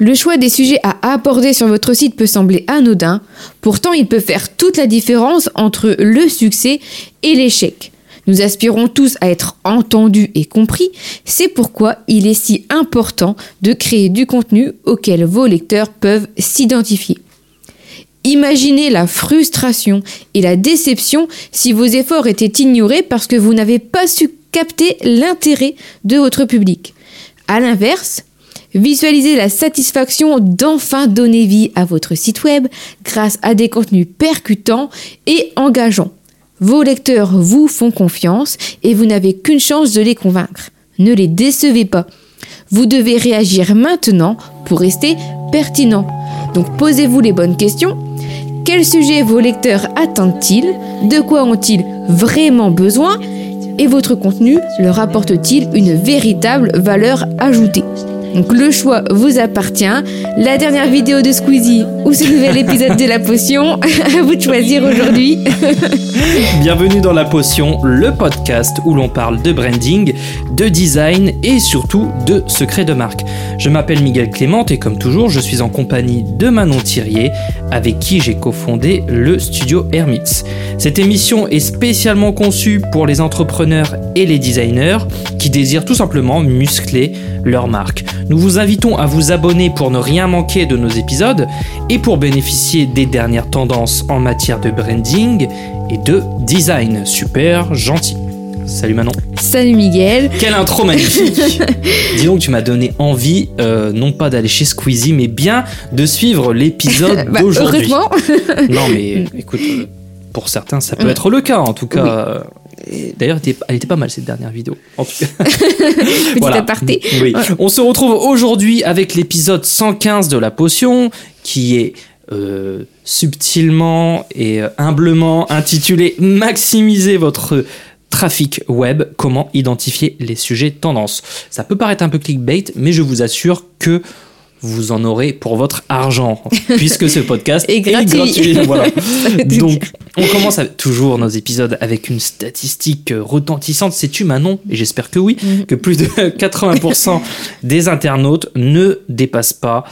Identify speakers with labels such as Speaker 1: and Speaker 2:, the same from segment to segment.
Speaker 1: Le choix des sujets à aborder sur votre site peut sembler anodin, pourtant il peut faire toute la différence entre le succès et l'échec. Nous aspirons tous à être entendus et compris, c'est pourquoi il est si important de créer du contenu auquel vos lecteurs peuvent s'identifier. Imaginez la frustration et la déception si vos efforts étaient ignorés parce que vous n'avez pas su capter l'intérêt de votre public. A l'inverse, Visualisez la satisfaction d'enfin donner vie à votre site web grâce à des contenus percutants et engageants. Vos lecteurs vous font confiance et vous n'avez qu'une chance de les convaincre. Ne les décevez pas. Vous devez réagir maintenant pour rester pertinent. Donc posez-vous les bonnes questions. Quel sujet vos lecteurs attendent-ils? De quoi ont-ils vraiment besoin? Et votre contenu leur apporte-t-il une véritable valeur ajoutée? Donc le choix vous appartient. La dernière vidéo de Squeezie ou ce nouvel épisode de La Potion, à vous de choisir aujourd'hui.
Speaker 2: Bienvenue dans La Potion, le podcast où l'on parle de branding, de design et surtout de secrets de marque. Je m'appelle Miguel Clément et comme toujours, je suis en compagnie de Manon Thirier avec qui j'ai cofondé le studio Hermits. Cette émission est spécialement conçue pour les entrepreneurs et les designers qui désirent tout simplement muscler leur marque. Nous vous invitons à vous abonner pour ne rien manquer de nos épisodes et pour bénéficier des dernières tendances en matière de branding et de design. Super gentil. Salut Manon.
Speaker 1: Salut Miguel.
Speaker 2: Quelle intro magnifique. Dis donc, tu m'as donné envie, euh, non pas d'aller chez Squeezie, mais bien de suivre l'épisode
Speaker 1: bah,
Speaker 2: d'aujourd'hui.
Speaker 1: Heureusement.
Speaker 2: non, mais écoute, euh, pour certains, ça peut être le cas. En tout cas, euh, et D'ailleurs, elle était- pas mal cette dernière vidéo. En tout cas.
Speaker 1: Petit
Speaker 2: Voilà.
Speaker 1: aparté.
Speaker 2: Oui. On se retrouve aujourd'hui avec l'épisode 115 de la potion, qui est euh, subtilement et euh, humblement intitulé Maximiser votre trafic web, comment identifier les sujets tendances. Ça peut paraître un peu clickbait, mais je vous assure que vous en aurez pour votre argent, puisque ce podcast est
Speaker 1: gratuit.
Speaker 2: Voilà. Donc, on commence toujours nos épisodes avec une statistique retentissante. Sais-tu, Manon Et j'espère que oui,
Speaker 1: Mhm.
Speaker 2: que plus de 80% des internautes ne dépassent pas,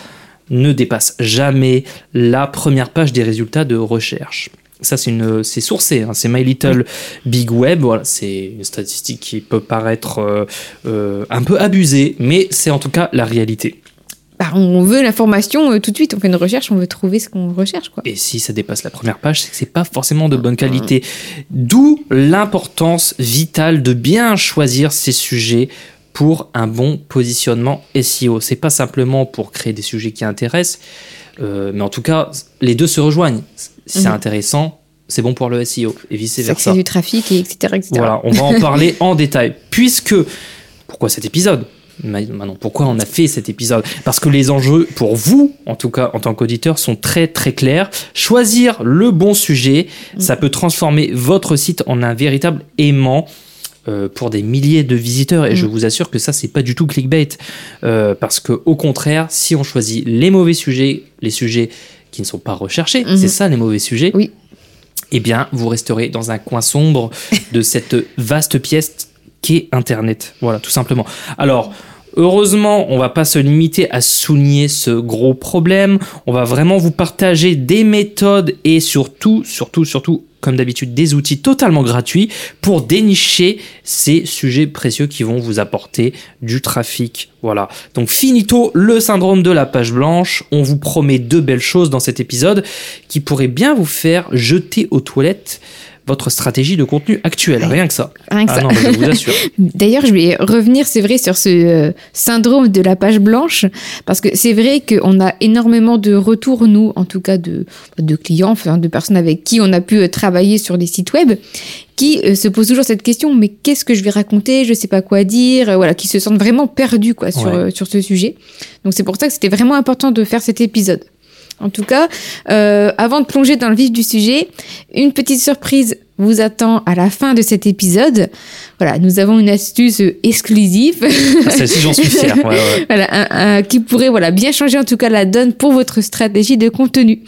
Speaker 2: ne dépassent jamais la première page des résultats de recherche. Ça, c'est une, c'est sourcé, hein, c'est My Little Big Web. Voilà, c'est une statistique qui peut paraître euh, euh, un peu abusée, mais c'est en tout cas la réalité.
Speaker 1: Bah, on veut l'information euh, tout de suite. On fait une recherche, on veut trouver ce qu'on recherche. Quoi.
Speaker 2: Et si ça dépasse la première page, c'est que c'est pas forcément de bonne qualité. D'où l'importance vitale de bien choisir ses sujets pour un bon positionnement SEO. C'est pas simplement pour créer des sujets qui intéressent, euh, mais en tout cas, les deux se rejoignent. Si c'est
Speaker 1: Mhm.
Speaker 2: intéressant, c'est bon pour le SEO et vice versa.
Speaker 1: crée du trafic, et etc. etc.
Speaker 2: Voilà, on va en parler en détail. Puisque, pourquoi cet épisode? Manon, pourquoi on a fait cet épisode? Parce que les enjeux, pour vous, en tout cas en tant qu'auditeur, sont très très clairs. Choisir le bon sujet, ça peut transformer votre site en un véritable aimant. euh, pour des milliers de visiteurs et je
Speaker 1: Mm.
Speaker 2: vous assure que ça c'est pas du tout clickbait Euh, parce que au contraire si on choisit les mauvais sujets les sujets qui ne sont pas recherchés
Speaker 1: Mhm.
Speaker 2: c'est ça les mauvais sujets
Speaker 1: Oui.
Speaker 2: eh bien, vous resterez dans un coin sombre de cette vaste pièce qu'est Internet. Voilà, tout simplement. Alors, heureusement, on va pas se limiter à souligner ce gros problème. On va vraiment vous partager des méthodes et surtout, surtout, surtout, comme d'habitude, des outils totalement gratuits pour dénicher ces sujets précieux qui vont vous apporter du trafic. Voilà. Donc, finito le syndrome de la page blanche. On vous promet deux belles choses dans cet épisode qui pourraient bien vous faire jeter aux toilettes votre stratégie de contenu actuelle. Rien que ça.
Speaker 1: Rien que
Speaker 2: Ah
Speaker 1: ça.
Speaker 2: non, mais je vous assure.
Speaker 1: D'ailleurs, je vais revenir, c'est vrai, sur ce euh, syndrome de la page blanche, parce que c'est vrai qu'on a énormément de retours, nous, en tout cas de, de clients, enfin, de personnes avec qui on a pu euh, travailler sur des sites web, qui euh, se posent toujours cette question, mais qu'est-ce que je vais raconter? Je sais pas quoi dire, voilà, qui se sentent vraiment perdus quoi, sur,
Speaker 2: Ouais.
Speaker 1: sur ce sujet. Donc c'est pour ça que c'était vraiment important de faire cet épisode. En tout cas, euh, avant de plonger dans le vif du sujet, une petite surprise vous attend à la fin de cet épisode. Voilà, nous avons une astuce exclusive.
Speaker 2: Ah, Celle-ci, j'en suis fier. Ouais, ouais.
Speaker 1: voilà, un- un- qui pourrait voilà bien changer en tout cas la donne pour votre stratégie de contenu.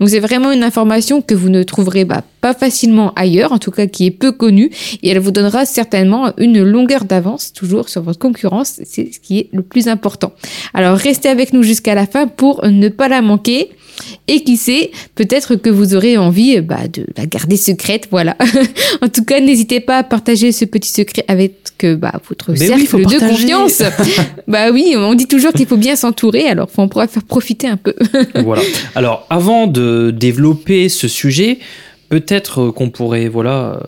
Speaker 1: Donc c'est vraiment une information que vous ne trouverez bah, pas facilement ailleurs, en tout cas qui est peu connue, et elle vous donnera certainement une longueur d'avance toujours sur votre concurrence. C'est ce qui est le plus important. Alors restez avec nous jusqu'à la fin pour ne pas la manquer. Et qui sait, peut-être que vous aurez envie bah, de la garder secrète, voilà. en tout cas, n'hésitez pas à partager ce petit secret avec euh, bah, votre
Speaker 2: Mais
Speaker 1: cercle
Speaker 2: oui, faut
Speaker 1: de
Speaker 2: partager.
Speaker 1: confiance. bah oui, on dit toujours qu'il faut bien s'entourer, alors on pourra faire profiter un peu.
Speaker 2: voilà. Alors, avant de développer ce sujet, peut-être euh, qu'on pourrait, voilà,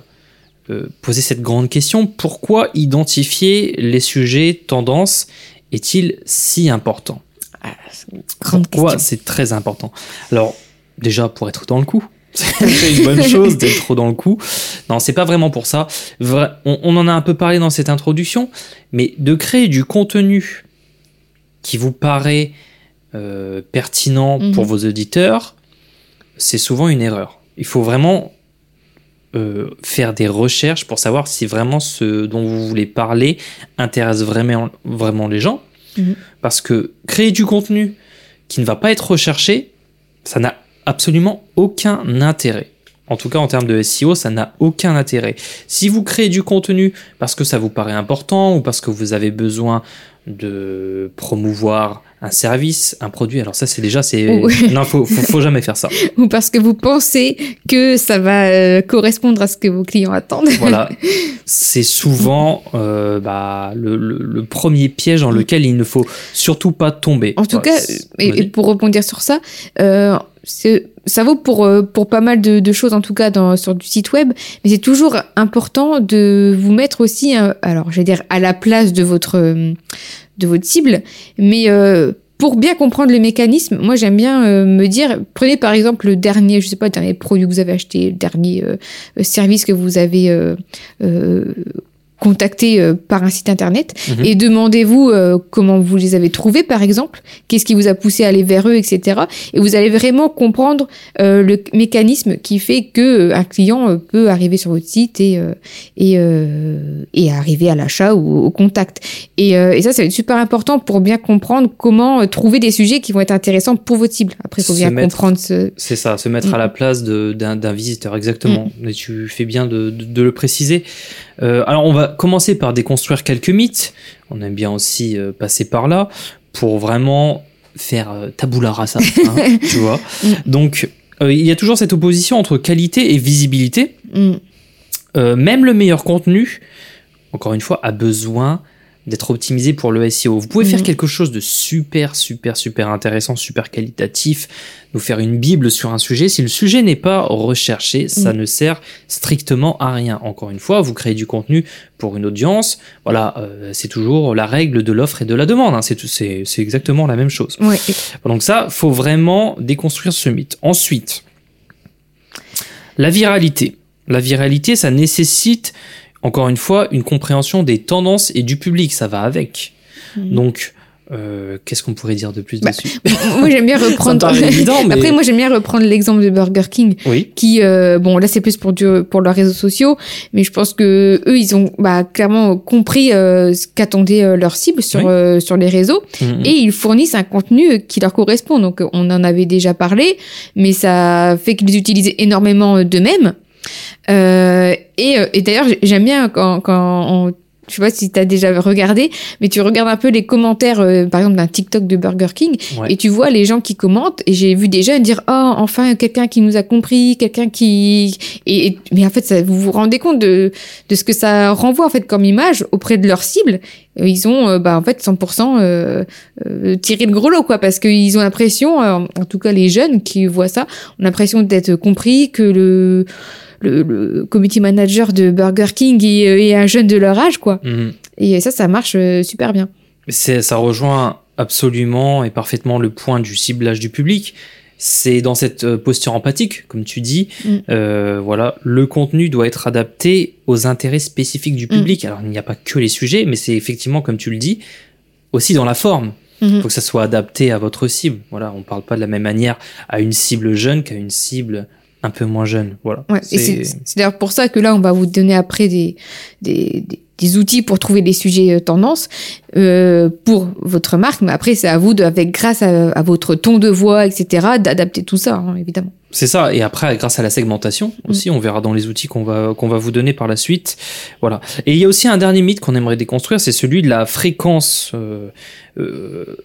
Speaker 2: euh, poser cette grande question pourquoi identifier les sujets tendances est-il si important?
Speaker 1: Grande
Speaker 2: Pourquoi
Speaker 1: question.
Speaker 2: c'est très important Alors, déjà pour être dans le coup. c'est une bonne chose d'être trop dans le coup. Non, c'est pas vraiment pour ça. Vra- on, on en a un peu parlé dans cette introduction, mais de créer du contenu qui vous paraît euh, pertinent
Speaker 1: Mhm.
Speaker 2: pour vos auditeurs, c'est souvent une erreur. Il faut vraiment euh, faire des recherches pour savoir si vraiment ce dont vous voulez parler intéresse vraiment, vraiment les gens.
Speaker 1: Mhm.
Speaker 2: Parce que créer du contenu qui ne va pas être recherché, ça n'a absolument aucun intérêt. En tout cas, en termes de SEO, ça n'a aucun intérêt. Si vous créez du contenu parce que ça vous paraît important ou parce que vous avez besoin de promouvoir un service, un produit, alors ça, c'est déjà, c'est,
Speaker 1: Oh,
Speaker 2: non, faut, faut, faut jamais faire ça.
Speaker 1: Ou parce que vous pensez que ça va euh, correspondre à ce que vos clients attendent.
Speaker 2: Voilà, c'est souvent euh, bah, le, le- le premier piège dans lequel il ne faut surtout pas tomber.
Speaker 1: En tout
Speaker 2: Voilà,
Speaker 1: cas, et, pour rebondir sur ça, euh, ça vaut pour, pour pas mal de, de choses, en tout cas dans, sur du site web, mais c'est toujours important de vous mettre aussi, alors je vais dire, à la place de votre, de votre cible, mais euh, pour bien comprendre le mécanisme, moi j'aime bien euh, me dire, prenez par exemple le dernier, je sais pas, le dernier produit que vous avez acheté, le dernier euh, service que vous avez euh, euh, par un site internet
Speaker 2: Mhm.
Speaker 1: et demandez-vous euh, comment vous les avez trouvés par exemple, qu'est-ce qui vous a poussé à aller vers eux, etc. Et vous allez vraiment comprendre euh, le mécanisme qui fait que un client peut arriver sur votre site et et, et arriver à l'achat ou au contact. Et, et ça, ça va être super important pour bien comprendre comment trouver des sujets qui vont être intéressants pour votre cible. Après, il faut bien
Speaker 2: mettre-
Speaker 1: comprendre ce.
Speaker 2: C'est ça, se mettre à la place de- d'un visiteur, exactement. Et tu fais bien de, de- de le préciser. Euh, alors, on va commencer par déconstruire quelques mythes. On aime bien aussi euh, passer par là pour vraiment faire euh, tabula rasa, hein, tu vois.
Speaker 1: Mm.
Speaker 2: Donc, euh, il y a toujours cette opposition entre qualité et visibilité.
Speaker 1: Mm.
Speaker 2: Euh, même le meilleur contenu, encore une fois, a besoin d'être optimisé pour le SEO. Vous pouvez faire
Speaker 1: Mhm.
Speaker 2: quelque chose de super, super, super intéressant, super qualitatif, nous faire une bible sur un sujet. Si le sujet n'est pas recherché, ça
Speaker 1: Mhm.
Speaker 2: ne sert strictement à rien. Encore une fois, vous créez du contenu pour une audience. Voilà, euh, c'est toujours la règle de l'offre et de la demande. hein. C'est tout- C'est c'est exactement la même chose. Donc ça, faut vraiment déconstruire ce mythe. Ensuite, la viralité. La viralité, ça nécessite, encore une fois, une compréhension des tendances et du public. Ça va avec. Donc, euh, qu'est-ce qu'on pourrait dire de plus
Speaker 1: Bah,
Speaker 2: dessus?
Speaker 1: moi, j'aime bien reprendre.
Speaker 2: évident, mais-
Speaker 1: Après, moi, j'aime bien reprendre l'exemple de Burger King.
Speaker 2: Oui.
Speaker 1: qui euh, bon là c'est plus pour du, pour leurs réseaux sociaux mais je pense que eux ils ont bah, clairement compris euh, ce qu'attendait euh, leur cible sur
Speaker 2: Oui.
Speaker 1: euh, sur les réseaux
Speaker 2: Mhm.
Speaker 1: et ils fournissent un contenu qui leur correspond donc euh, on en avait déjà parlé mais ça fait qu'ils utilisaient énormément euh, d'eux-mêmes euh, et, euh, et d'ailleurs j'aime bien quand quand on je sais pas si tu as déjà regardé, mais tu regardes un peu les commentaires, euh, par exemple d'un TikTok de Burger King,
Speaker 2: Ouais.
Speaker 1: et tu vois les gens qui commentent, et j'ai vu des jeunes dire oh enfin quelqu'un qui nous a compris, quelqu'un qui et, et- mais en fait ça, vous vous rendez compte de de ce que ça renvoie en fait comme image auprès de leur cible. Euh, Ils ont euh, bah en fait 100% euh, tiré le gros lot quoi parce qu'ils ont l'impression, en tout cas les jeunes qui voient ça, ont l'impression d'être compris que le le, le community manager de Burger King euh, est un jeune de leur âge quoi.
Speaker 2: Mhm.
Speaker 1: Et ça ça marche euh, super bien.
Speaker 2: Ça rejoint absolument et parfaitement le point du ciblage du public. C'est dans cette euh, posture empathique, comme tu dis,
Speaker 1: Mm.
Speaker 2: euh, voilà, le contenu doit être adapté aux intérêts spécifiques du public. Alors il n'y a pas que les sujets, mais c'est effectivement, comme tu le dis, aussi dans la forme. Il
Speaker 1: Mhm.
Speaker 2: faut que ça soit adapté à votre cible. Voilà, on parle pas de la même manière à une cible jeune qu'à une cible un peu moins jeunes. Voilà.
Speaker 1: Ouais, et
Speaker 2: C'est-
Speaker 1: d'ailleurs pour ça que là, on va vous donner après des, des, des- des outils pour trouver les sujets euh, tendances euh, pour votre marque. Mais après, c'est à vous, de, avec grâce à, à votre ton de voix, etc., d'adapter tout ça, hein, évidemment.
Speaker 2: C'est ça. Et après, grâce à la segmentation
Speaker 1: Mm.
Speaker 2: aussi, on verra dans les outils qu'on va qu'on va vous donner par la suite. Voilà. Et il y a aussi un dernier mythe qu'on aimerait déconstruire, c'est celui de la fréquence. Euh, euh,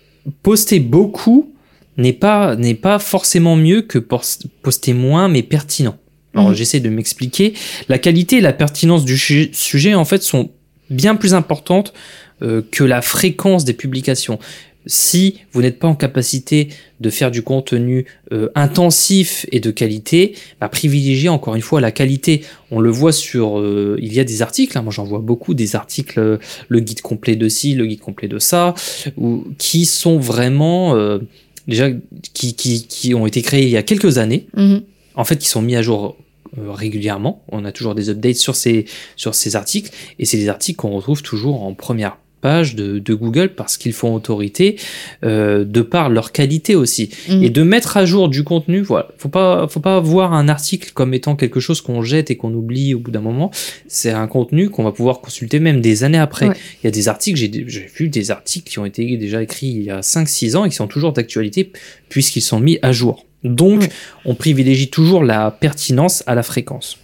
Speaker 2: poster beaucoup n'est pas n'est pas forcément mieux que pos- poster moins, mais pertinent. Alors
Speaker 1: Mhm.
Speaker 2: j'essaie de m'expliquer. La qualité et la pertinence du sujet en fait sont bien plus importantes euh, que la fréquence des publications. Si vous n'êtes pas en capacité de faire du contenu euh, intensif et de qualité, bah, privilégiez encore une fois la qualité. On le voit sur, euh, il y a des articles, hein, moi j'en vois beaucoup, des articles, euh, le guide complet de ci, le guide complet de ça, ou, qui sont vraiment euh, déjà qui, qui, qui ont été créés il y a quelques années,
Speaker 1: Mhm.
Speaker 2: en fait, qui sont mis à jour euh, régulièrement. On a toujours des updates sur ces, sur ces articles, et c'est des articles qu'on retrouve toujours en première page de, de Google parce qu'ils font autorité euh, de par leur qualité aussi
Speaker 1: Mhm.
Speaker 2: et de mettre à jour du contenu voilà faut pas faut pas voir un article comme étant quelque chose qu'on jette et qu'on oublie au bout d'un moment c'est un contenu qu'on va pouvoir consulter même des années après
Speaker 1: Ouais.
Speaker 2: il y a des articles j'ai j'ai vu des articles qui ont été déjà écrits il y a 5 6 ans et qui sont toujours d'actualité puisqu'ils sont mis à jour donc
Speaker 1: Ouais.
Speaker 2: on privilégie toujours la pertinence à la fréquence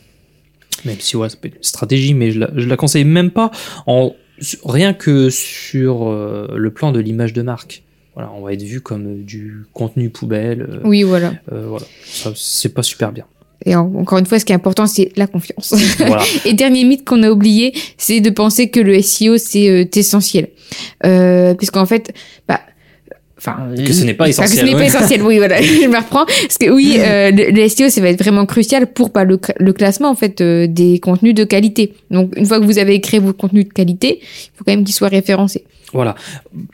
Speaker 2: même si ouais, ça peut être une stratégie mais je la, je la conseille même pas en rien que sur euh, le plan de l'image de marque voilà on va être vu comme euh, du contenu poubelle euh,
Speaker 1: Oui, voilà.
Speaker 2: euh, voilà, c'est pas super bien.
Speaker 1: Et en- encore une fois, ce qui est important, c'est la confiance.
Speaker 2: Voilà.
Speaker 1: Et dernier mythe qu'on a oublié, c'est de penser que le SEO, c'est euh, essentiel. Euh, puisqu'en fait, bah, enfin,
Speaker 2: Que ce n'est pas
Speaker 1: enfin, que
Speaker 2: essentiel,
Speaker 1: ce n'est pas essentiel, oui, voilà, je me reprends. Parce que oui, euh, le, le SEO, ça va être vraiment crucial pour bah, le classement, en fait, euh, des contenus de qualité. Donc, une fois que vous avez créé vos contenus de qualité, il faut quand même qu'ils soient référencés.
Speaker 2: Voilà.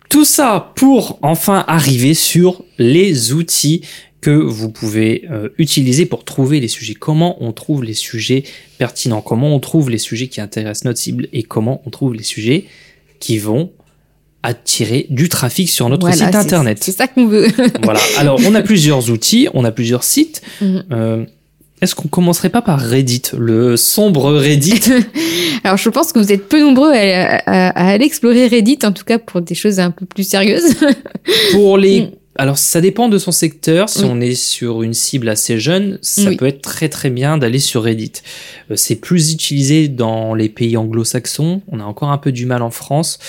Speaker 2: Tout ça pour enfin arriver sur les outils que vous pouvez euh, utiliser pour trouver les sujets. Comment on trouve les sujets pertinents? Comment on trouve les sujets qui intéressent notre cible? Et comment on trouve les sujets qui vont attirer du trafic sur notre
Speaker 1: Voilà,
Speaker 2: site internet
Speaker 1: C'est ça qu'on veut.
Speaker 2: Voilà. Alors, on a plusieurs outils, on a plusieurs sites.
Speaker 1: Mhm.
Speaker 2: Euh, Est-ce qu'on commencerait pas par Reddit, le sombre Reddit?
Speaker 1: Alors, je pense que vous êtes peu nombreux à, à- à aller explorer Reddit, en tout cas pour des choses un peu plus sérieuses.
Speaker 2: Pour les.
Speaker 1: Mm.
Speaker 2: Alors, ça dépend de son secteur. Si
Speaker 1: Oui.
Speaker 2: on est sur une cible assez jeune, ça
Speaker 1: Oui.
Speaker 2: peut être très très bien d'aller sur Reddit. Euh, C'est plus utilisé dans les pays anglo-saxons. On a encore un peu du mal en France.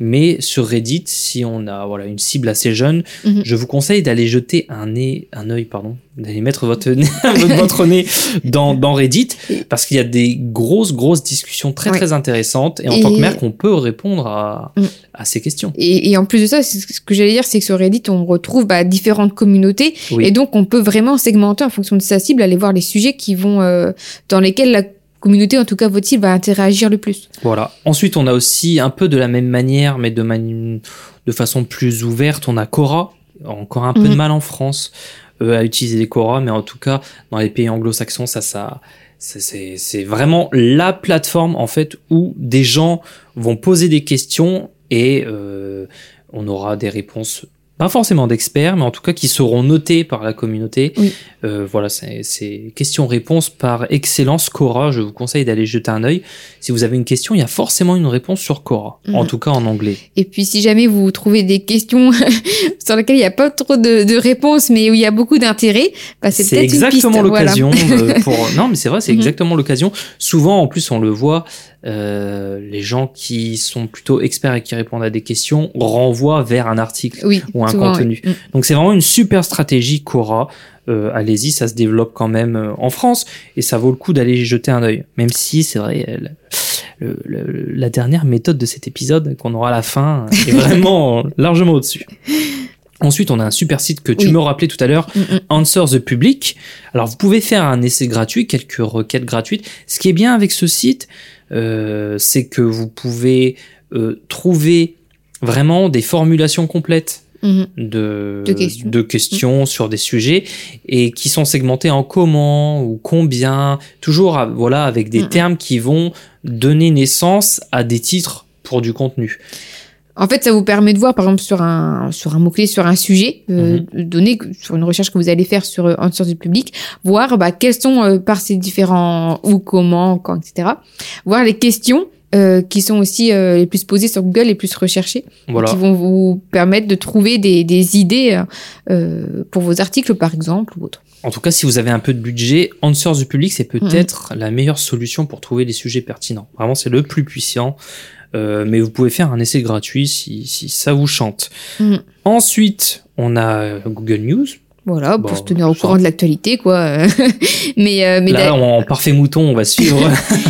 Speaker 2: Mais sur Reddit, si on a voilà une cible assez jeune,
Speaker 1: Mhm.
Speaker 2: je vous conseille d'aller jeter un nez, un œil, pardon, d'aller mettre votre nez, votre nez dans, dans Reddit, parce qu'il y a des grosses grosses discussions très
Speaker 1: Ouais.
Speaker 2: très intéressantes. Et en
Speaker 1: Et-
Speaker 2: tant que maire, on peut répondre à,
Speaker 1: Mm.
Speaker 2: à ces questions.
Speaker 1: Et, et en plus de ça, ce que j'allais dire, c'est que sur Reddit, on retrouve bah, différentes communautés.
Speaker 2: Oui.
Speaker 1: Et donc, on peut vraiment segmenter en fonction de sa cible, aller voir les sujets qui vont, euh, dans lesquels la communauté, en tout cas votre cible, va interagir le plus.
Speaker 2: Voilà. Ensuite, on a aussi un peu de la même manière, mais de, mani- de façon plus ouverte, on a Quora. Encore un peu de
Speaker 1: Mhm.
Speaker 2: mal en France euh, à utiliser les Quora, mais en tout cas, dans les pays anglo-saxons, ça, ça, c'est vraiment la plateforme en fait où des gens vont poser des questions et euh, on aura des réponses pas forcément d'experts, mais en tout cas qui seront notées par la communauté.
Speaker 1: Oui.
Speaker 2: Euh, voilà, c'est questions-réponses par excellence Quora. Je vous conseille d'aller jeter un œil. Si vous avez une question, il y a forcément une réponse sur Quora,
Speaker 1: Mhm.
Speaker 2: en tout cas en anglais.
Speaker 1: Et puis, si jamais vous trouvez des questions sur lesquelles il n'y a pas trop de, de réponses, mais où il y a beaucoup d'intérêt, bah, c'est peut-être une piste.
Speaker 2: exactement l'occasion de- pour. Non, mais c'est vrai, c'est
Speaker 1: Mhm.
Speaker 2: exactement l'occasion. Souvent, en plus, on le voit, euh, les gens qui sont plutôt experts et qui répondent à des questions renvoient vers un article.
Speaker 1: Oui,
Speaker 2: ou un
Speaker 1: souvent,
Speaker 2: contenu.
Speaker 1: oui. Mm.
Speaker 2: Donc c'est vraiment une super stratégie Quora. Euh, Allez-y, ça se développe quand même euh, en France et ça vaut le coup d'aller y jeter un œil. Même si c'est vrai, elle- le- le- la dernière méthode de cet épisode qu'on aura à la fin est vraiment largement au-dessus. Ensuite, on a un super site que tu
Speaker 1: Oui.
Speaker 2: me rappelais tout à l'heure,
Speaker 1: Mm, mm.
Speaker 2: Answer the Public. Alors, vous pouvez faire un essai gratuit, quelques requêtes gratuites. Ce qui est bien avec ce site, c'est que vous pouvez euh, trouver vraiment des formulations complètes
Speaker 1: Mhm.
Speaker 2: de,
Speaker 1: De questions.
Speaker 2: de questions sur des sujets et qui sont segmentés en comment ou combien, toujours voilà avec des
Speaker 1: Mhm.
Speaker 2: termes qui vont donner naissance à des titres pour du contenu.
Speaker 1: En fait, ça vous permet de voir, par exemple, sur un, sur un mot-clé, sur un sujet euh, donné, sur une recherche que vous allez faire sur euh, en sciences du public, voir bah, quels sont euh, par ces différents ou comment, quand, etc. Voir les questions euh, qui sont aussi euh, les plus posées sur Google, les plus recherchées,
Speaker 2: Voilà.
Speaker 1: qui vont vous permettre de trouver des, des idées euh, pour vos articles, par exemple, ou autre.
Speaker 2: En tout cas, si vous avez un peu de budget, Answers du public, c'est peut-être la meilleure solution pour trouver les sujets pertinents. Vraiment, c'est le plus puissant. Euh, mais vous pouvez faire un essai gratuit si, si ça vous chante.
Speaker 1: Mhm.
Speaker 2: Ensuite, on a euh, Google News.
Speaker 1: Voilà,
Speaker 2: Bon,
Speaker 1: pour se tenir au courant de l'actualité, quoi. mais euh, mais,
Speaker 2: Là, en parfait mouton, on va suivre.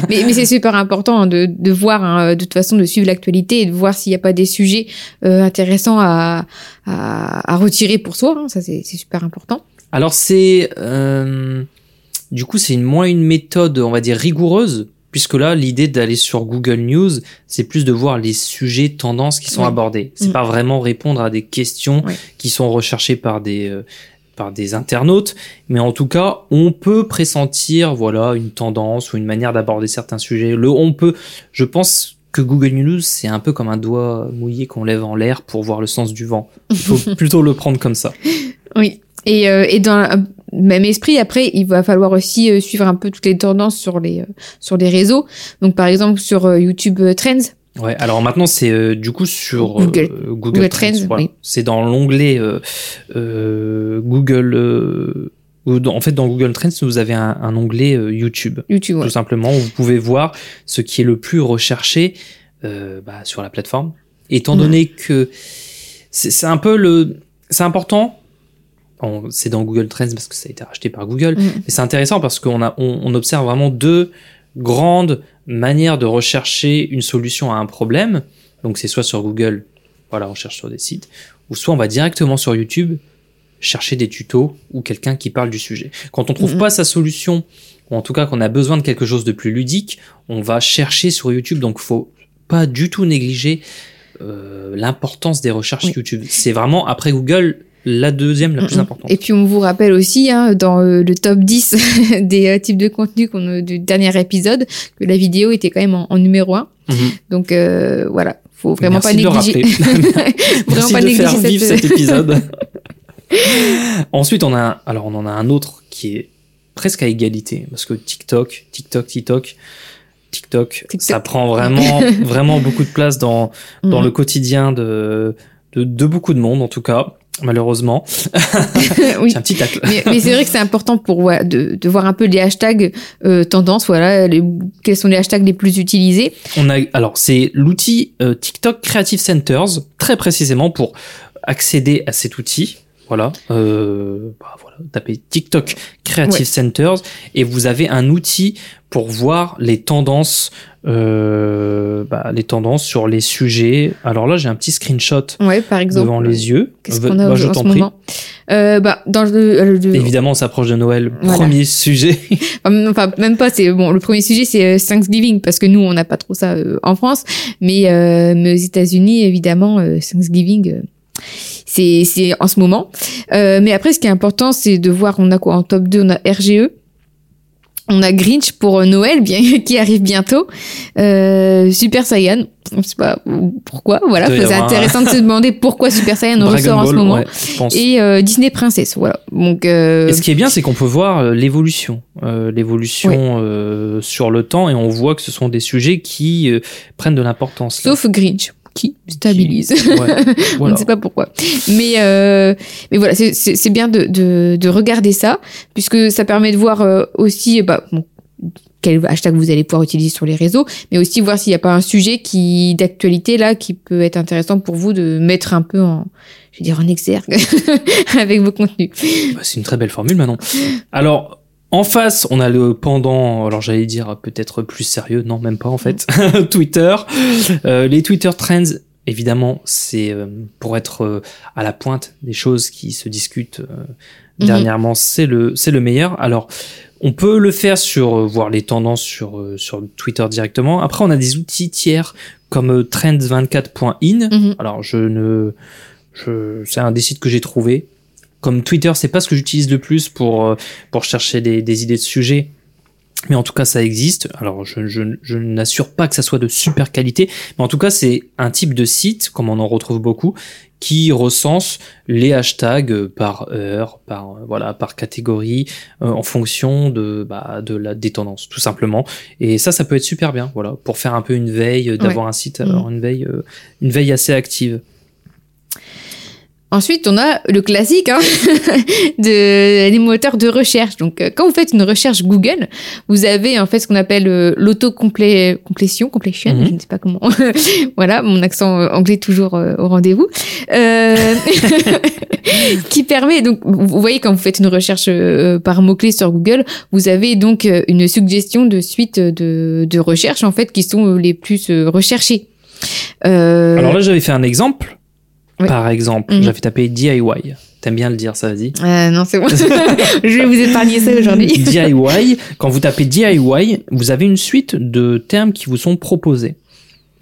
Speaker 1: mais, mais c'est super important hein, de, de voir, hein, de toute façon, de suivre l'actualité et de voir s'il n'y a pas des sujets euh, intéressants à, à, à retirer pour soi. hein. ça, c'est c'est super important.
Speaker 2: Alors c'est euh, du coup c'est une moins une méthode on va dire rigoureuse puisque là l'idée d'aller sur Google News c'est plus de voir les sujets tendances qui sont
Speaker 1: Oui.
Speaker 2: abordés. C'est
Speaker 1: Mm.
Speaker 2: pas vraiment répondre à des questions
Speaker 1: Oui.
Speaker 2: qui sont recherchées par des euh, par des internautes, mais en tout cas, on peut pressentir voilà une tendance ou une manière d'aborder certains sujets. Le on peut, je pense que Google News c'est un peu comme un doigt mouillé qu'on lève en l'air pour voir le sens du vent. Il faut plutôt le prendre comme ça.
Speaker 1: Oui. Et, euh, et dans même esprit, après, il va falloir aussi euh, suivre un peu toutes les tendances sur les, euh, sur les réseaux. Donc, par exemple, sur euh, YouTube Trends.
Speaker 2: Ouais, alors maintenant c'est euh, du coup sur
Speaker 1: Google-
Speaker 2: euh, Google,
Speaker 1: Google
Speaker 2: Trends.
Speaker 1: Trends,
Speaker 2: voilà.
Speaker 1: oui.
Speaker 2: C'est dans l'onglet euh, Google. euh, dans- en fait, dans Google Trends, vous avez un, un onglet YouTube,
Speaker 1: YouTube, ouais.
Speaker 2: tout simplement, où vous pouvez voir ce qui est le plus recherché euh, bah, sur la plateforme. Étant donné que c'est c'est un peu le, c'est important. C'est dans Google Trends parce que ça a été racheté par Google,
Speaker 1: Mhm.
Speaker 2: mais c'est intéressant parce qu'on a, on, on observe vraiment deux grandes manières de rechercher une solution à un problème. Donc c'est soit sur Google, voilà, on cherche sur des sites, ou soit on va directement sur YouTube chercher des tutos ou quelqu'un qui parle du sujet. Quand on trouve
Speaker 1: Mhm.
Speaker 2: pas sa solution, ou en tout cas qu'on a besoin de quelque chose de plus ludique, on va chercher sur YouTube. Donc faut pas du tout négliger euh, l'importance des recherches
Speaker 1: Oui.
Speaker 2: YouTube. C'est vraiment après Google la deuxième la plus importante.
Speaker 1: Et puis on vous rappelle aussi hein, dans euh, le top 10 des euh, types de contenus qu'on a- du dernier épisode que la vidéo était quand même en, en numéro 1.
Speaker 2: Mhm.
Speaker 1: Donc euh, voilà, faut vraiment
Speaker 2: Merci de
Speaker 1: pas négliger.
Speaker 2: rappeler.
Speaker 1: vraiment pas
Speaker 2: de
Speaker 1: négliger
Speaker 2: faire vivre
Speaker 1: cette-
Speaker 2: cet épisode. Ensuite, on a, alors on en a un autre qui est presque à égalité parce que TikTok, TikTok, TikTok, TikTok,
Speaker 1: TikTok.
Speaker 2: ça prend vraiment, vraiment beaucoup de place dans dans
Speaker 1: Mhm.
Speaker 2: le quotidien de, de de beaucoup de monde en tout cas, malheureusement.
Speaker 1: oui.
Speaker 2: C'est un petit tacle.
Speaker 1: mais, mais c'est vrai que c'est important pour voilà, de, de voir un peu les hashtags euh, tendances, voilà, les- quels sont les hashtags les plus utilisés.
Speaker 2: On a alors c'est l'outil euh, TikTok Creative Centers très précisément pour accéder à cet outil. Voilà, euh, bah voilà, tapez TikTok Creative
Speaker 1: Ouais.
Speaker 2: Centers et vous avez un outil pour voir les tendances, euh, bah, les tendances sur les sujets. Alors là, j'ai un petit screenshot
Speaker 1: Ouais, par exemple.
Speaker 2: devant les yeux.
Speaker 1: Qu'est-ce
Speaker 2: Bah,
Speaker 1: qu'on a
Speaker 2: bah, je
Speaker 1: en ce
Speaker 2: prie.
Speaker 1: moment euh, bah, dans le, le-
Speaker 2: Évidemment, on s'approche de Noël.
Speaker 1: Voilà.
Speaker 2: Premier sujet.
Speaker 1: Enfin, même pas. C'est bon. Le premier sujet, c'est euh, Thanksgiving parce que nous, on n'a pas trop ça euh, en France, mais, euh, mais aux États-Unis, évidemment, euh, Thanksgiving, euh, c'est c'est en ce moment. Euh, mais après, ce qui est important, c'est de voir. On a quoi en top 2 On a RGE. On a Grinch pour euh, Noël, bien qui arrive bientôt. Euh, Super Saiyan, on sait pas pourquoi. Voilà, c'est
Speaker 2: un-
Speaker 1: intéressant de se demander pourquoi Super Saiyan ressort en ce moment.
Speaker 2: ouais, je.
Speaker 1: Et euh, Disney Princess, voilà. Donc euh,
Speaker 2: Et ce qui est bien, c'est qu'on peut voir l'évolution, l'évolution sur le temps, et on voit que ce sont des sujets qui prennent de l'importance.
Speaker 1: sauf Grinch qui stabilise.
Speaker 2: Ouais,
Speaker 1: On
Speaker 2: voilà.
Speaker 1: ne sait pas pourquoi. Mais, euh, mais voilà, c'est- bien de, de, de regarder ça, puisque ça permet de voir euh, aussi bah, bon, quel hashtag vous allez pouvoir utiliser sur les réseaux, mais aussi voir s'il n'y a pas un sujet qui d'actualité là qui peut être intéressant pour vous de mettre un peu en, je vais dire en exergue avec vos contenus.
Speaker 2: Bah, c'est une très belle formule maintenant. Alors. En face, on a le pendant, alors j'allais dire peut-être plus sérieux, non même pas en fait, Twitter. Euh, les Twitter Trends, évidemment, c'est euh, pour être euh, à la pointe des choses qui se discutent
Speaker 1: Mhm.
Speaker 2: dernièrement, c'est le c'est le meilleur. Alors, on peut le faire sur voir les tendances sur sur Twitter directement. Après, on a des outils tiers comme euh, trends24.in.
Speaker 1: Mhm.
Speaker 2: Alors, je ne je c'est un des sites que j'ai trouvé. Comme Twitter, c'est pas ce que j'utilise le plus pour euh, pour chercher des, des idées de sujets. Mais en tout cas, ça existe. Alors, je, je, je n'assure pas que ça soit de super qualité, mais en tout cas, c'est un type de site, comme on en retrouve beaucoup, qui recense les hashtags par heure, par voilà, par catégorie, euh, en fonction de bah, de la des tendances, tout simplement. Et ça, ça peut être super bien, voilà, pour faire un peu une veille, d'avoir un site, avoir une veille, euh, une veille assez active.
Speaker 1: Ensuite, on a le classique hein, de, des moteurs de recherche. Donc, euh, quand vous faites une recherche Google, vous avez en fait ce qu'on appelle euh, l'autocomplétion, completion,
Speaker 2: Mhm.
Speaker 1: je ne sais pas comment. voilà, mon accent euh, anglais toujours euh, au rendez-vous, euh, qui permet donc, vous voyez quand vous faites une recherche par mots clés sur Google, vous avez donc une suggestion de suite de, de recherches en fait qui sont les plus recherchées.
Speaker 2: Alors là, j'avais fait un exemple.
Speaker 1: Oui.
Speaker 2: Par exemple,
Speaker 1: Mhm.
Speaker 2: j'avais tapé DIY. T'aimes bien le dire, ça, vas-y.
Speaker 1: euh, non, c'est bon. je vais vous épargner ça aujourd'hui.
Speaker 2: DIY, quand vous tapez DIY, vous avez une suite de termes qui vous sont proposés.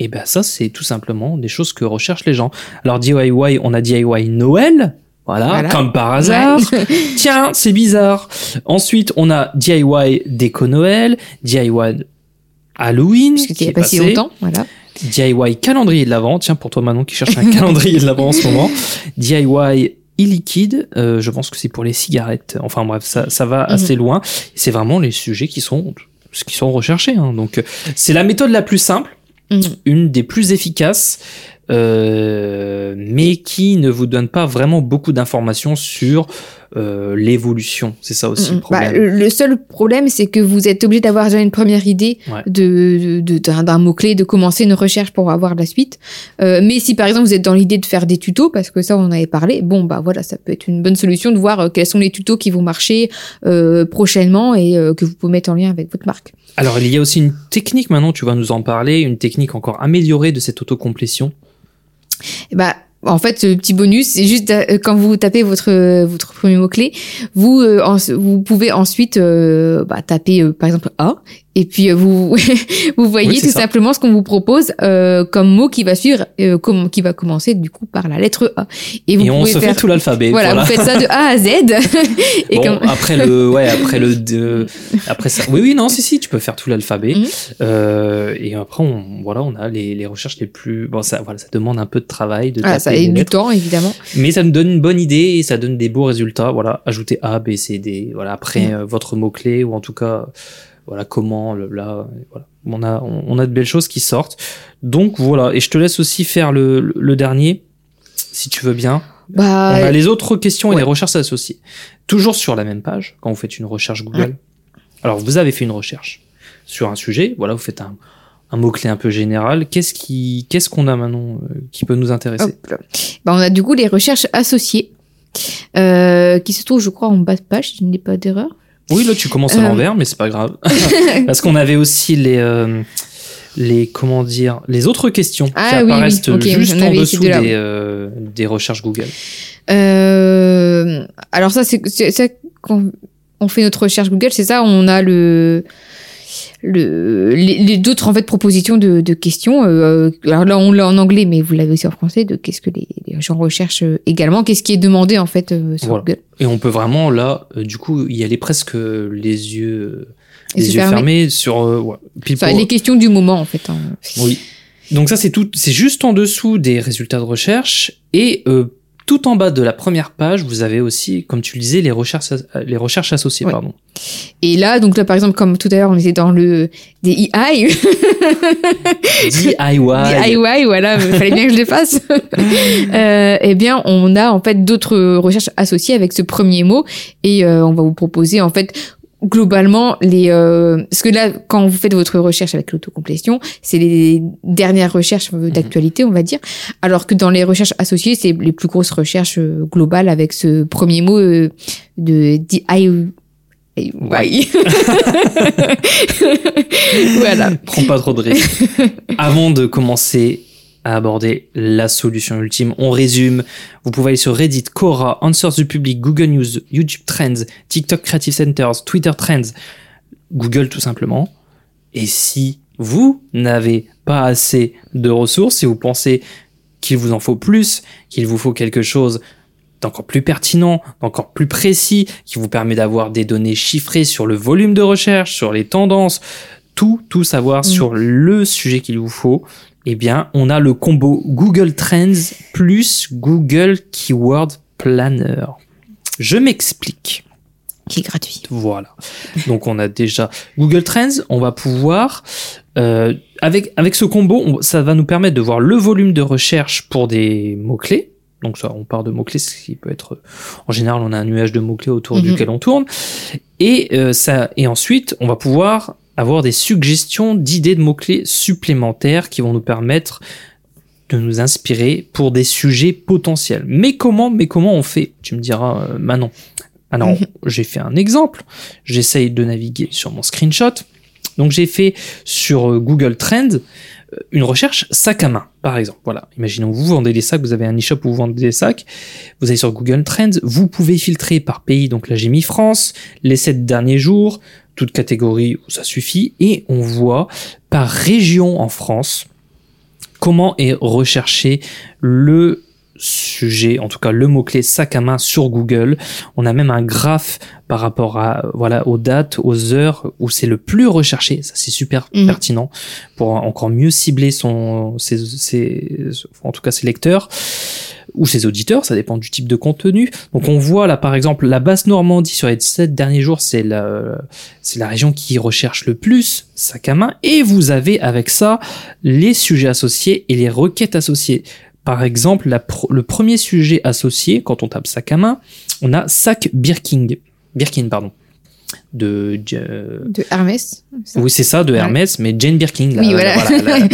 Speaker 2: Et ben ça, c'est tout simplement des choses que recherchent les gens. Alors DIY, on a DIY Noël, voilà,
Speaker 1: Voilà.
Speaker 2: comme par hasard. Tiens, c'est bizarre. Ensuite, on a DIY déco Noël, DIY Halloween,
Speaker 1: Parce
Speaker 2: qui est
Speaker 1: a pas si
Speaker 2: passé,
Speaker 1: longtemps, voilà.
Speaker 2: DIY calendrier de l'avant. Tiens, pour toi Manon qui cherche un calendrier de l'avant en ce moment. DIY e-liquide, euh, je pense que c'est pour les cigarettes. Enfin bref, ça, ça va
Speaker 1: Mhm.
Speaker 2: assez loin. C'est vraiment les sujets qui sont, qui sont recherchés. hein. Donc, euh, c'est la méthode la plus simple,
Speaker 1: Mhm.
Speaker 2: une des plus efficaces, euh, mais qui ne vous donne pas vraiment beaucoup d'informations sur euh, l'évolution. C'est ça aussi le
Speaker 1: Mm, bah,
Speaker 2: problème.
Speaker 1: le seul problème, c'est que vous êtes obligé d'avoir déjà une première idée
Speaker 2: Ouais.
Speaker 1: de, de- d'un, mot-clé, de commencer une recherche pour avoir la suite. Euh, mais si par exemple vous êtes dans l'idée de faire des tutos, parce que ça on en avait parlé, bon bah voilà, ça peut être une bonne solution de voir euh, quels sont les tutos qui vont marcher euh, prochainement et euh, que vous pouvez mettre en lien avec votre marque.
Speaker 2: Alors, il y a aussi une technique maintenant, tu vas nous en parler, une technique encore améliorée de cette autocomplétion.
Speaker 1: Et bah, en fait, ce petit bonus, c'est juste euh, quand vous tapez votre euh, votre premier mot clé, vous euh, vous pouvez ensuite bah, taper par exemple A et puis euh, vous vous voyez
Speaker 2: Oui,
Speaker 1: tout
Speaker 2: ça.
Speaker 1: simplement ce qu'on vous propose euh, comme mot qui va suivre, euh, comme qui va commencer du coup par la lettre A. Et vous
Speaker 2: Et on se
Speaker 1: faire
Speaker 2: fait tout l'alphabet.
Speaker 1: voilà, vous faites ça de A à Z. et
Speaker 2: Bon,
Speaker 1: comme
Speaker 2: après le, ouais, après le, de- après ça. Oui, oui, non, si, si, tu peux faire tout l'alphabet.
Speaker 1: Mhm.
Speaker 2: Euh, et après, on, voilà, on a les, les recherches les plus, bon, ça, voilà, ça demande un peu de travail, de
Speaker 1: ah, ça a du
Speaker 2: lettres.
Speaker 1: temps évidemment.
Speaker 2: Mais ça nous donne une bonne idée et ça donne des beaux résultats. Voilà, ajoutez A, B, C, D. Voilà, après
Speaker 1: Mhm.
Speaker 2: euh, votre mot clé ou en tout cas, voilà, comment, là, voilà. On a, on, on a de belles choses qui sortent. Donc voilà, et je te laisse aussi faire le, le, le dernier, si tu veux bien.
Speaker 1: Bah
Speaker 2: On a les autres questions et les recherches associées. Toujours sur la même page, quand vous faites une recherche Google. Alors, vous avez fait une recherche sur un sujet. Voilà, vous faites un, un mot-clé un peu général. Qu'est-ce qui, qu'est-ce qu'on a maintenant euh, qui peut nous intéresser?
Speaker 1: Bah, on a du coup les recherches associées euh, qui se trouvent, je crois, en bas de page, si je n'ai pas d'erreur.
Speaker 2: Oui, là, tu commences à
Speaker 1: Euh.
Speaker 2: l'envers, mais c'est pas grave. Parce qu'on avait aussi les, euh, les, comment dire, les autres questions
Speaker 1: Ah
Speaker 2: qui
Speaker 1: oui, oui,
Speaker 2: apparaissent juste en dessous des, euh, des recherches Google.
Speaker 1: Euh, alors ça, c'est c'est ça quand on fait notre recherche Google, c'est ça. On a le le les, les d'autres en fait propositions de, de questions. Euh, alors là, on l'a en anglais, mais vous l'avez aussi en français. De qu'est-ce que les, les gens recherchent euh, également Qu'est-ce qui est demandé en fait euh, sur
Speaker 2: Voilà.
Speaker 1: Google
Speaker 2: Et on peut vraiment, là, euh, du coup, y aller presque les yeux,
Speaker 1: Les yeux fermés.
Speaker 2: fermés sur, euh, ouais. Puis
Speaker 1: Enfin,
Speaker 2: pour-
Speaker 1: les questions du moment en fait. hein.
Speaker 2: Oui. Donc ça c'est tout, c'est juste en dessous des résultats de recherche et euh, tout en bas de la première page, vous avez aussi, comme tu le disais, les recherches, les recherches associées,
Speaker 1: Ouais.
Speaker 2: pardon.
Speaker 1: Et là, donc là, par exemple, comme tout à l'heure, on était dans le EI,
Speaker 2: DIY.
Speaker 1: DIY, voilà, il fallait bien que je les fasse. euh, eh bien, on a en fait d'autres recherches associées avec ce premier mot et euh, on va vous proposer en fait globalement les euh, parce que là quand vous faites votre recherche avec l'autocomplétion c'est les dernières recherches euh, d'actualité on va dire. Alors que dans les recherches associées c'est les plus grosses recherches euh, globales avec ce premier mot euh, de DIY voilà.
Speaker 2: Prends pas trop de risques. Avant de commencer à aborder la solution ultime, on résume. Vous pouvez aller sur Reddit, Quora, Answers du public, Google News, YouTube Trends, TikTok Creative Centers, Twitter Trends, Google tout simplement. Et si vous n'avez pas assez de ressources, si vous pensez qu'il vous en faut plus, qu'il vous faut quelque chose d'encore plus pertinent, d'encore plus précis, qui vous permet d'avoir des données chiffrées sur le volume de recherche, sur les tendances, tout, tout savoir
Speaker 1: Mm.
Speaker 2: sur le sujet qu'il vous faut, eh bien, on a le combo Google Trends plus Google Keyword Planner. Je m'explique.
Speaker 1: Qui est gratuit.
Speaker 2: Voilà. Donc on a déjà Google Trends. On va pouvoir euh, avec avec ce combo, on- ça va nous permettre de voir le volume de recherche pour des mots clés. Donc ça, on part de mots clés, ce qui peut être en général, on a un nuage de mots clés autour
Speaker 1: Mhm.
Speaker 2: duquel on tourne. Et euh, ça, et ensuite, on va pouvoir avoir des suggestions d'idées de mots clés supplémentaires qui vont nous permettre de nous inspirer pour des sujets potentiels. Mais comment, mais comment on fait? Tu me diras, euh, Manon. Alors,
Speaker 1: Mhm.
Speaker 2: j'ai fait un exemple. J'essaye de naviguer sur mon screenshot. Donc, j'ai fait sur euh, Google Trends euh, une recherche sac à main, par exemple. Voilà. Imaginons, vous vendez des sacs, vous avez un e-shop où vous vendez des sacs. Vous allez sur Google Trends, vous pouvez filtrer par pays. Donc là, j'ai mis France, les sept derniers jours, toute catégorie, ça suffit. Et on voit par région en France comment est recherché le sujet, en tout cas le mot-clé sac à main sur Google. On a même un graphe par rapport à voilà aux dates, aux heures où c'est le plus recherché. Ça c'est super
Speaker 1: Mhm.
Speaker 2: pertinent pour encore mieux cibler son ses, ses- en tout cas ses lecteurs ou ses auditeurs, ça dépend du type de contenu. Donc on voit là par exemple la basse Normandie sur les sept derniers jours, c'est la c'est la région qui recherche le plus sac à main et vous avez avec ça les sujets associés et les requêtes associées. Par exemple, la pro- le premier sujet associé, quand on tape sac à main, on a sac Birkin. Birkin, pardon. De, euh,
Speaker 1: De Hermès. ça
Speaker 2: oui, c'est ça, de
Speaker 1: Ouais.
Speaker 2: Hermès, mais Jane Birkin. la-
Speaker 1: Oui, voilà.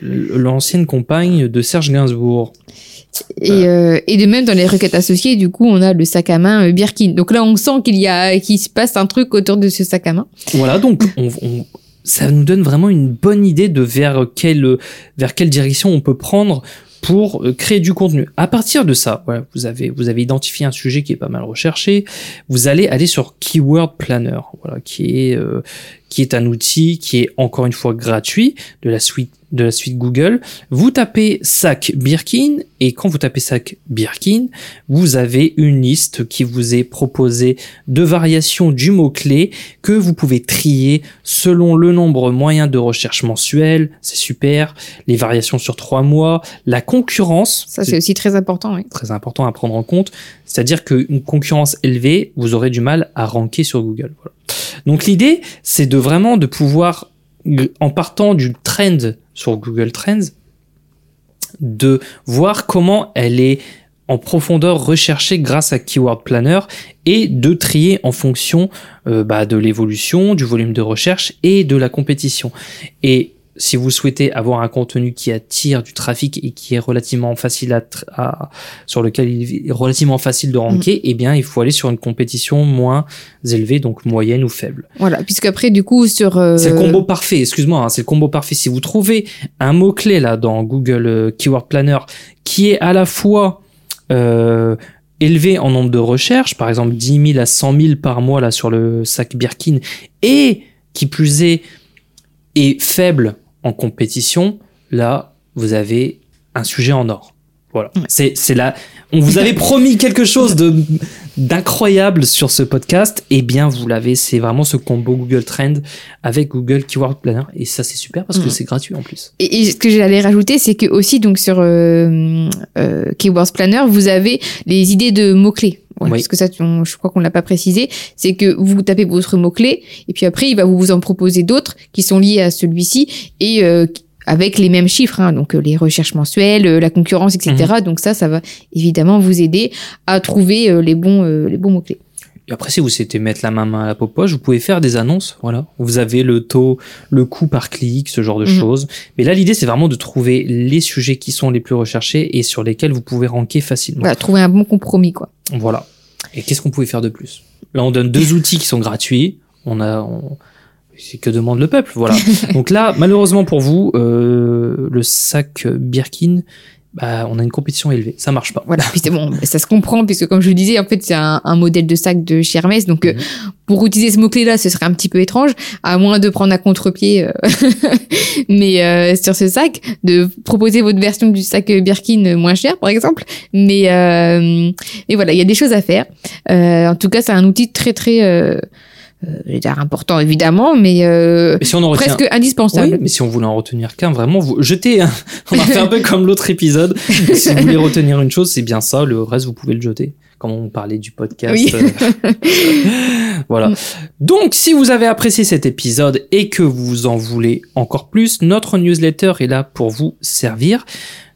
Speaker 2: L'ancienne compagne de Serge Gainsbourg.
Speaker 1: Et, euh, et de même dans les requêtes associées, du coup, on a le sac à main euh, Birkin. Donc là, on sent qu'il y a, qu'il se passe un truc autour de ce sac à main.
Speaker 2: Voilà, donc on, on- ça nous donne vraiment une bonne idée de vers quelle, vers quelle direction on peut prendre pour euh, créer du contenu. À partir de ça, voilà, vous avez vous avez identifié un sujet qui est pas mal recherché. Vous allez aller sur Keyword Planner, voilà, qui est euh, qui est un outil qui est encore une fois gratuit de la suite de la suite Google. Vous tapez sac Birkin et quand vous tapez sac Birkin, vous avez une liste qui vous est proposée de variations du mot-clé que vous pouvez trier selon le nombre moyen de recherche mensuel, c'est super, les variations sur trois mois, la concurrence,
Speaker 1: Ça, c'est aussi très important, oui.
Speaker 2: très important à prendre en compte, c'est-à-dire qu'une concurrence élevée, vous aurez du mal à ranker sur Google. Voilà. Donc l'idée, c'est de vraiment de pouvoir, en partant du trend sur Google Trends, de voir comment elle est en profondeur recherchée grâce à Keyword Planner et de trier en fonction euh, bah, de l'évolution, du volume de recherche et de la compétition. Si vous souhaitez avoir un contenu qui attire du trafic et qui est relativement facile à, à- sur lequel il est relativement facile de ranker, eh bien, il faut aller sur une compétition moins élevée, donc moyenne ou faible.
Speaker 1: Voilà, puisqu'après, du coup, sur... euh,
Speaker 2: C'est le combo parfait, excuse-moi, hein, c'est le combo parfait. Si vous trouvez un mot-clé là dans Google euh, Keyword Planner qui est à la fois euh, élevé en nombre de recherches, par exemple 10 000 à 100 000 par mois là sur le sac Birkin, et qui plus est, est faible en compétition, là, vous avez un sujet en or. Voilà. C'est, c'est là. On vous avait promis quelque chose de, d'incroyable sur ce podcast. Eh bien, vous l'avez. C'est vraiment ce combo Google Trend avec Google Keyword Planner. Et ça, c'est super parce que
Speaker 1: Mhm.
Speaker 2: c'est gratuit en plus.
Speaker 1: Et, et ce que j'allais rajouter, c'est que aussi donc sur euh, euh, Keywords Planner, vous avez les idées de mots
Speaker 2: Oui.
Speaker 1: Parce que ça, on- je crois qu'on l'a pas précisé, c'est que vous tapez votre mot clé et puis après, il va vous en proposer d'autres qui sont liés à celui-ci et euh, avec les mêmes chiffres, hein, donc euh, les recherches mensuelles, euh, la concurrence, etc. Donc ça, ça va évidemment vous aider à trouver les bons euh, les bons mots clés.
Speaker 2: Et après, si vous souhaitez mettre la main à la poche, vous pouvez faire des annonces. Voilà. Vous avez le taux, le coût par clic, ce genre de
Speaker 1: Mhm.
Speaker 2: choses. Mais là, l'idée, c'est vraiment de trouver les sujets qui sont les plus recherchés et sur lesquels vous pouvez ranker facilement.
Speaker 1: Voilà, trouver un bon compromis quoi.
Speaker 2: Voilà. Et qu'est-ce qu'on pouvait faire de plus? Là, on donne deux outils qui sont gratuits. On a, on- c'est que demande le peuple. Voilà. Donc là, malheureusement pour vous, euh, le sac Birkin bah, on a une compétition élevée. Ça marche pas.
Speaker 1: Voilà, puis c'est bon, ça se comprend, puisque comme je le disais, en fait, c'est un, un modèle de sac de chez Hermès. Donc, euh,
Speaker 2: Mhm.
Speaker 1: pour utiliser ce mot-clé-là, ce serait un petit peu étrange, à moins de prendre à contre-pied, euh, mais euh, sur ce sac, de proposer votre version du sac Birkin moins cher, par exemple. Mais, euh, mais voilà, il y a des choses à faire. Euh, en tout cas, c'est un outil très, très, euh, je vais dire important, évidemment, mais euh,
Speaker 2: Mais si on en retient.
Speaker 1: presque indispensable.
Speaker 2: Oui, mais si on voulait en retenir qu'un, vraiment, vous jetez. hein. On va faire un peu comme l'autre épisode. si vous voulez retenir une chose, c'est bien ça. Le reste, vous pouvez le jeter. Comme on parlait du podcast.
Speaker 1: Oui.
Speaker 2: euh, voilà. Donc, si vous avez apprécié cet épisode et que vous en voulez encore plus, notre newsletter est là pour vous servir.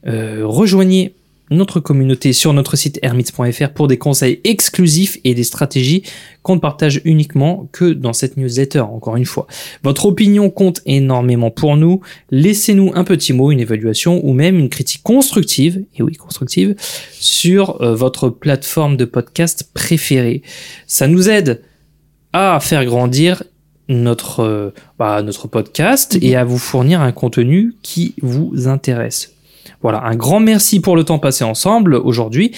Speaker 2: Euh, rejoignez notre communauté sur notre site hermits.fr pour des conseils exclusifs et des stratégies qu'on ne partage uniquement que dans cette newsletter, encore une fois. Votre opinion compte énormément pour nous. Laissez-nous un petit mot, une évaluation ou même une critique constructive, et oui, constructive, sur euh, votre plateforme de podcast préférée. Ça nous aide à faire grandir notre, euh, bah, notre podcast et à vous fournir un contenu qui vous intéresse. Voilà, un grand merci pour le temps passé ensemble aujourd'hui.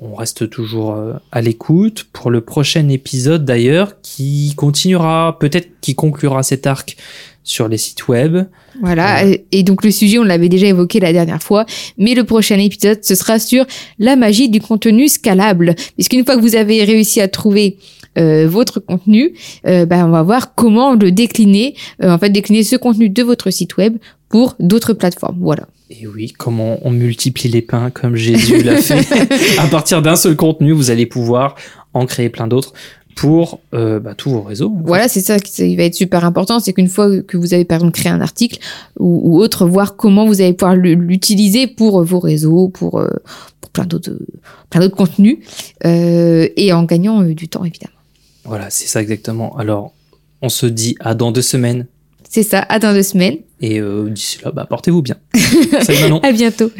Speaker 2: On reste toujours euh, à l'écoute pour le prochain épisode d'ailleurs qui continuera, peut-être qui conclura cet arc sur les sites web.
Speaker 1: Voilà, et- et donc le sujet, on l'avait déjà évoqué la dernière fois, mais le prochain épisode, ce sera sur la magie du contenu scalable. Puisqu'une fois que vous avez réussi à trouver euh, votre contenu, euh, ben, on va voir comment le décliner, euh, en fait décliner ce contenu de votre site web pour d'autres plateformes. Voilà.
Speaker 2: Et oui, comment on multiplie les pains comme Jésus l'a fait. à partir d'un seul contenu, vous allez pouvoir en créer plein d'autres pour euh, bah, tous vos réseaux.
Speaker 1: Voilà, c'est ça qui va être super important, c'est qu'une fois que vous avez par exemple créé un article ou, ou autre, voir comment vous allez pouvoir l'utiliser pour vos réseaux, pour, euh, pour plein d'autres plein d'autres contenus, euh, et en gagnant du temps évidemment.
Speaker 2: Voilà, c'est ça exactement. Alors, on se dit à dans deux semaines.
Speaker 1: C'est ça, à dans deux semaines.
Speaker 2: Et euh, d'ici là, bah, portez-vous bien. Salut Manon.
Speaker 1: À bientôt.